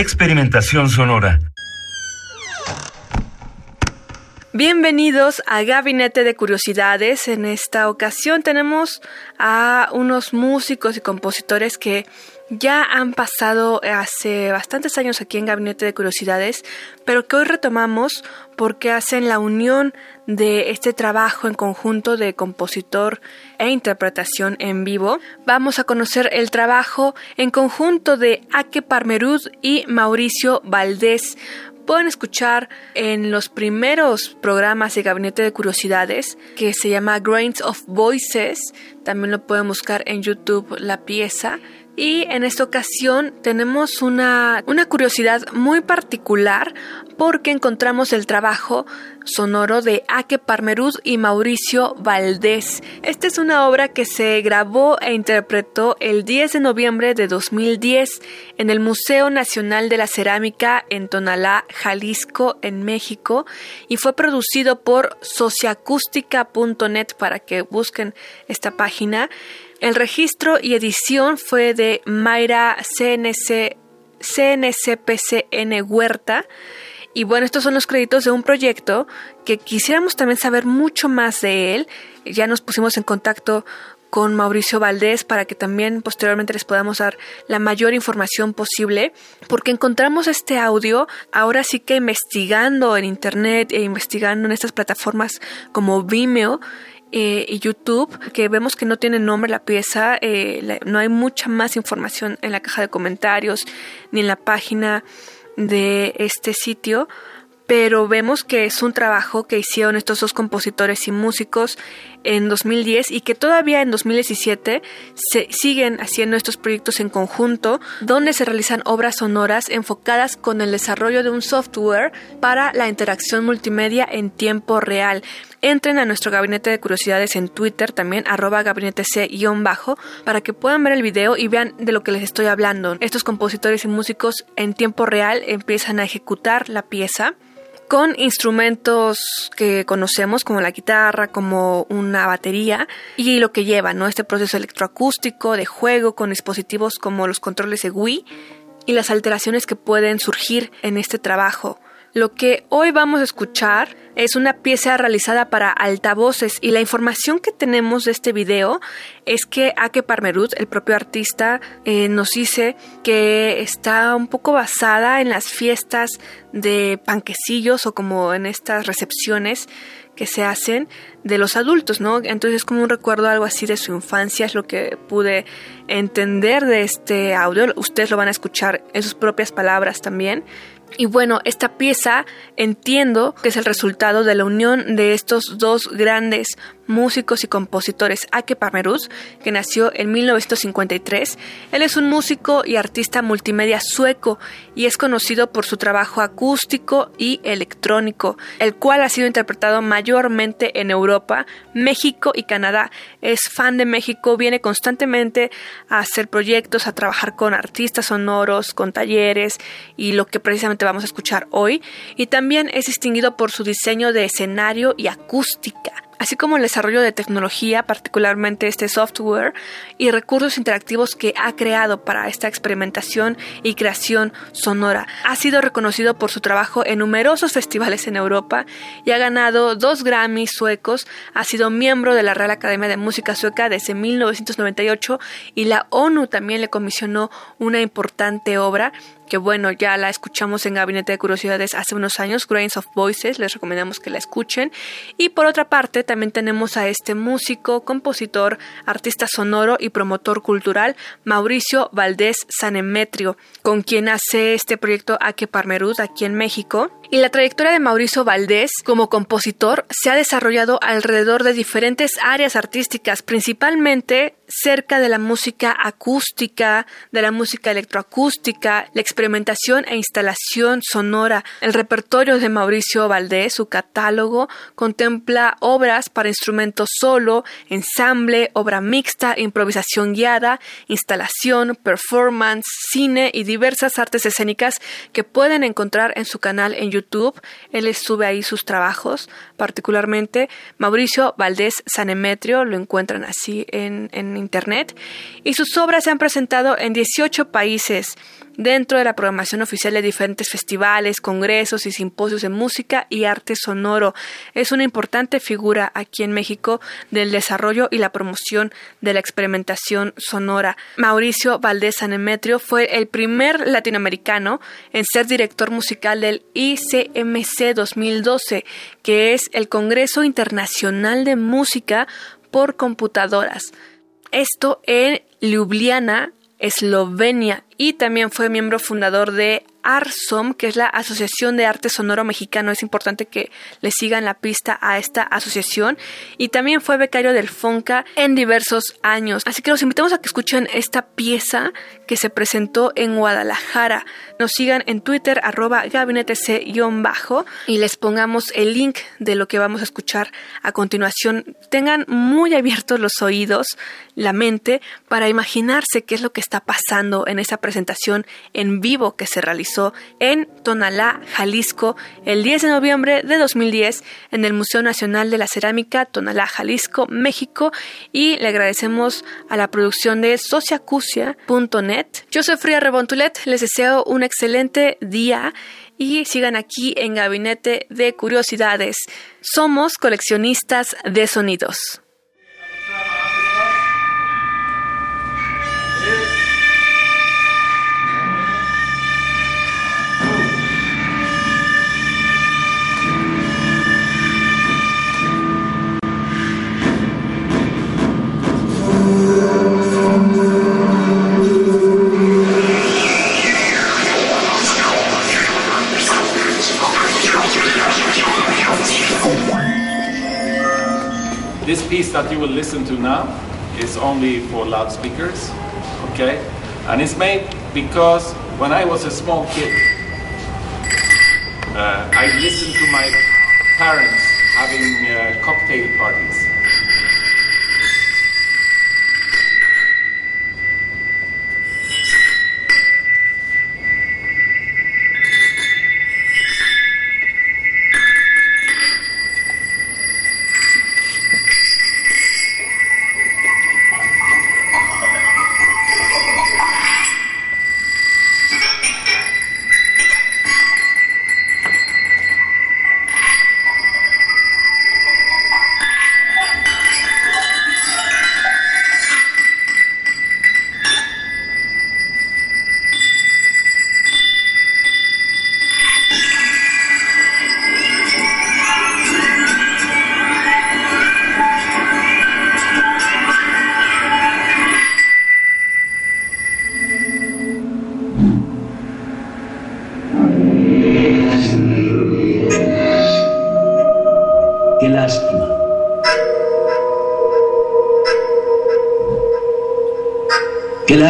Experimentación sonora. Bienvenidos a Gabinete de Curiosidades. En esta ocasión tenemos a unos músicos y compositores que ya han pasado hace bastantes años aquí en Gabinete de Curiosidades, pero que hoy retomamos porque hacen la unión de este trabajo en conjunto de compositor e interpretación en vivo. Vamos a conocer el trabajo en conjunto de Ake Parmerud y Mauricio Valdés pueden escuchar en los primeros programas de Gabinete de Curiosidades, que se llama Grains of Voices. También lo pueden buscar en YouTube la pieza. Y en esta ocasión tenemos una, una curiosidad muy particular porque encontramos el trabajo sonoro de Ake Parmerud y Mauricio Valdés. Esta es una obra que se grabó e interpretó el 10 de noviembre de 2010 en el Museo Nacional de la Cerámica en Tonalá, Jalisco, en México, y fue producido por sociacústica.net para que busquen esta página. El registro y edición fue de Mayra CNC, CNCPCN Huerta. Y bueno, estos son los créditos de un proyecto que quisiéramos también saber mucho más de él. Ya nos pusimos en contacto con Mauricio Valdés para que también posteriormente les podamos dar la mayor información posible, porque encontramos este audio ahora sí que investigando en internet e investigando en estas plataformas como Vimeo eh, y YouTube, que vemos que no tiene nombre la pieza, eh, no hay mucha más información en la caja de comentarios ni en la página de este sitio, pero vemos que es un trabajo que hicieron estos dos compositores y músicos en 2010 y que todavía en 2017 se siguen haciendo estos proyectos en conjunto donde se realizan obras sonoras enfocadas con el desarrollo de un software para la interacción multimedia en tiempo real. Entren a nuestro gabinete de curiosidades en Twitter también, arroba gabinete C-bajo, para que puedan ver el video y vean de lo que les estoy hablando. Estos compositores y músicos en tiempo real empiezan a ejecutar la pieza con instrumentos que conocemos como la guitarra, como una batería y lo que lleva, ¿no? Este proceso electroacústico de juego con dispositivos como los controles de Wii y las alteraciones que pueden surgir en este trabajo. Lo que hoy vamos a escuchar es una pieza realizada para altavoces y la información que tenemos de este video es que Ake Parmerud, el propio artista, eh, nos dice que está un poco basada en las fiestas de panquecillos o como en estas recepciones que se hacen de los adultos, ¿no? Entonces es como un recuerdo algo así de su infancia, es lo que pude entender de este audio. Ustedes lo van a escuchar en sus propias palabras también. Y bueno, esta pieza entiendo que es el resultado de la unión de estos dos grandes músicos y compositores, Ake Parmerus, que nació en 1953. Él es un músico y artista multimedia sueco y es conocido por su trabajo acústico y electrónico, el cual ha sido interpretado mayormente en Europa, México y Canadá. Es fan de México, viene constantemente a hacer proyectos, a trabajar con artistas sonoros, con talleres y lo que precisamente vamos a escuchar hoy. Y también es distinguido por su diseño de escenario y acústica así como el desarrollo de tecnología, particularmente este software, y recursos interactivos que ha creado para esta experimentación y creación sonora. Ha sido reconocido por su trabajo en numerosos festivales en Europa y ha ganado dos Grammys suecos, ha sido miembro de la Real Academia de Música Sueca desde 1998 y la ONU también le comisionó una importante obra que bueno, ya la escuchamos en Gabinete de Curiosidades hace unos años, Grains of Voices, les recomendamos que la escuchen. Y por otra parte, también tenemos a este músico, compositor, artista sonoro y promotor cultural, Mauricio Valdés Sanemetrio, con quien hace este proyecto Ake Parmerud aquí en México. Y la trayectoria de Mauricio Valdés como compositor se ha desarrollado alrededor de diferentes áreas artísticas, principalmente cerca de la música acústica, de la música electroacústica, la experimentación e instalación sonora. El repertorio de Mauricio Valdés, su catálogo, contempla obras para instrumentos solo, ensamble, obra mixta, improvisación guiada, instalación, performance, cine y diversas artes escénicas que pueden encontrar en su canal en YouTube. Él sube ahí sus trabajos, particularmente Mauricio Valdés Sanemetrio, lo encuentran así en, en Internet, y sus obras se han presentado en 18 países dentro de la programación oficial de diferentes festivales, congresos y simposios de música y arte sonoro. Es una importante figura aquí en México del desarrollo y la promoción de la experimentación sonora. Mauricio Valdés Sanemetrio fue el primer latinoamericano en ser director musical del ICMC 2012, que es el Congreso Internacional de Música por Computadoras. Esto en Ljubljana, Eslovenia, y también fue miembro fundador de ARSOM, que es la Asociación de Arte Sonoro Mexicano. Es importante que le sigan la pista a esta asociación. Y también fue becario del FONCA en diversos años. Así que los invitamos a que escuchen esta pieza que se presentó en Guadalajara. Nos sigan en Twitter, arroba gabinetec-bajo, y les pongamos el link de lo que vamos a escuchar a continuación. Tengan muy abiertos los oídos, la mente, para imaginarse qué es lo que está pasando en esa presentación en vivo que se realizó en Tonalá, Jalisco, el 10 de noviembre de 2010 en el Museo Nacional de la Cerámica Tonalá, Jalisco, México y le agradecemos a la producción de sociacucia.net. Yo soy Fría Rebontulet, les deseo un excelente día y sigan aquí en Gabinete de Curiosidades. Somos coleccionistas de sonidos. That you will listen to now is only for loudspeakers, okay? And it's made because when I was a small kid, uh, I listened to my parents having uh, cocktail parties.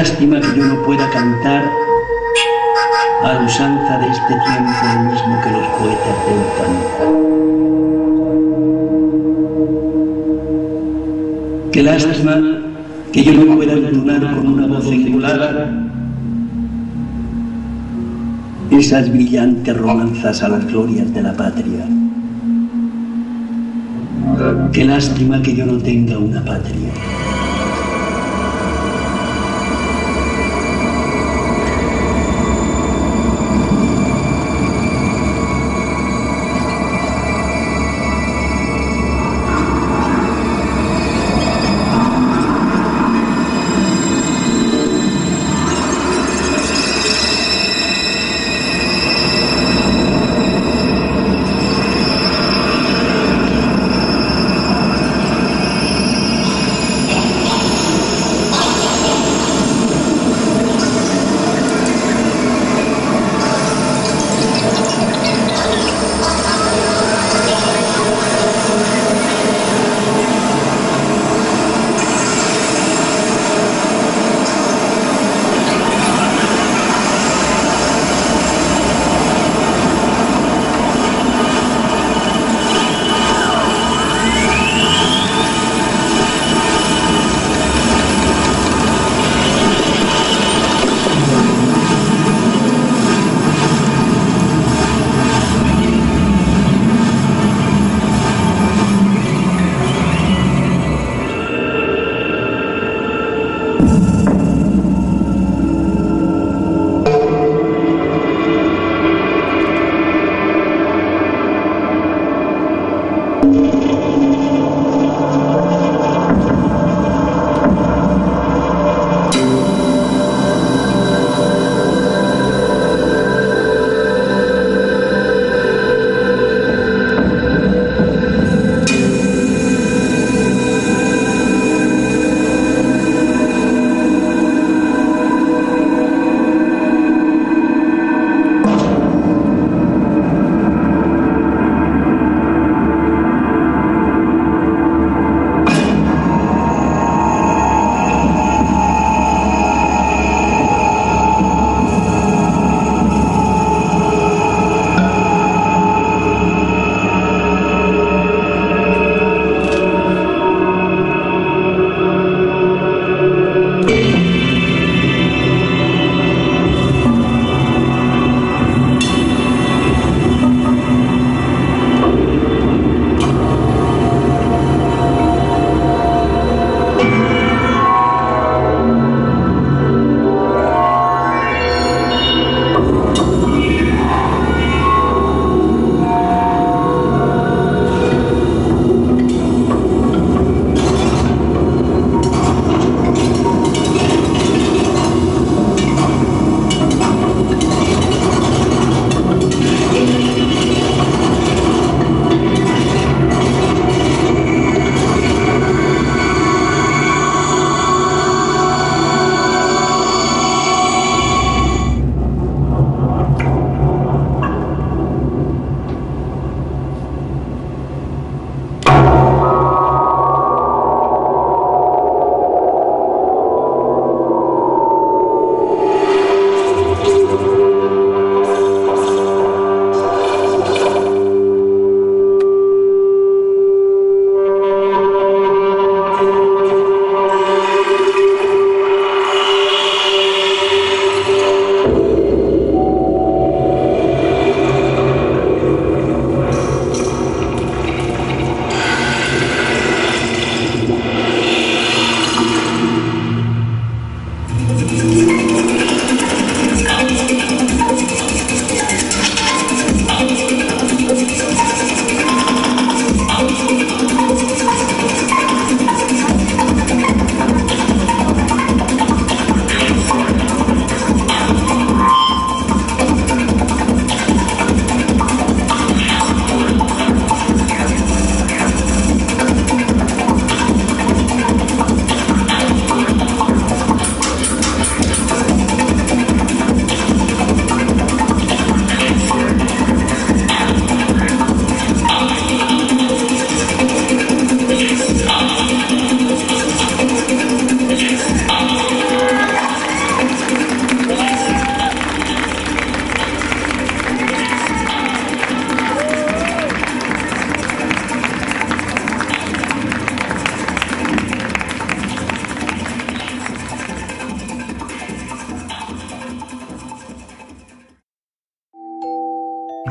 Lástima que yo no pueda cantar a usanza de este tiempo lo mismo que los poetas del cantar. Qué lástima que yo no pueda entonar con una voz singular esas brillantes romanzas a las glorias de la patria. Qué lástima que yo no tenga una patria.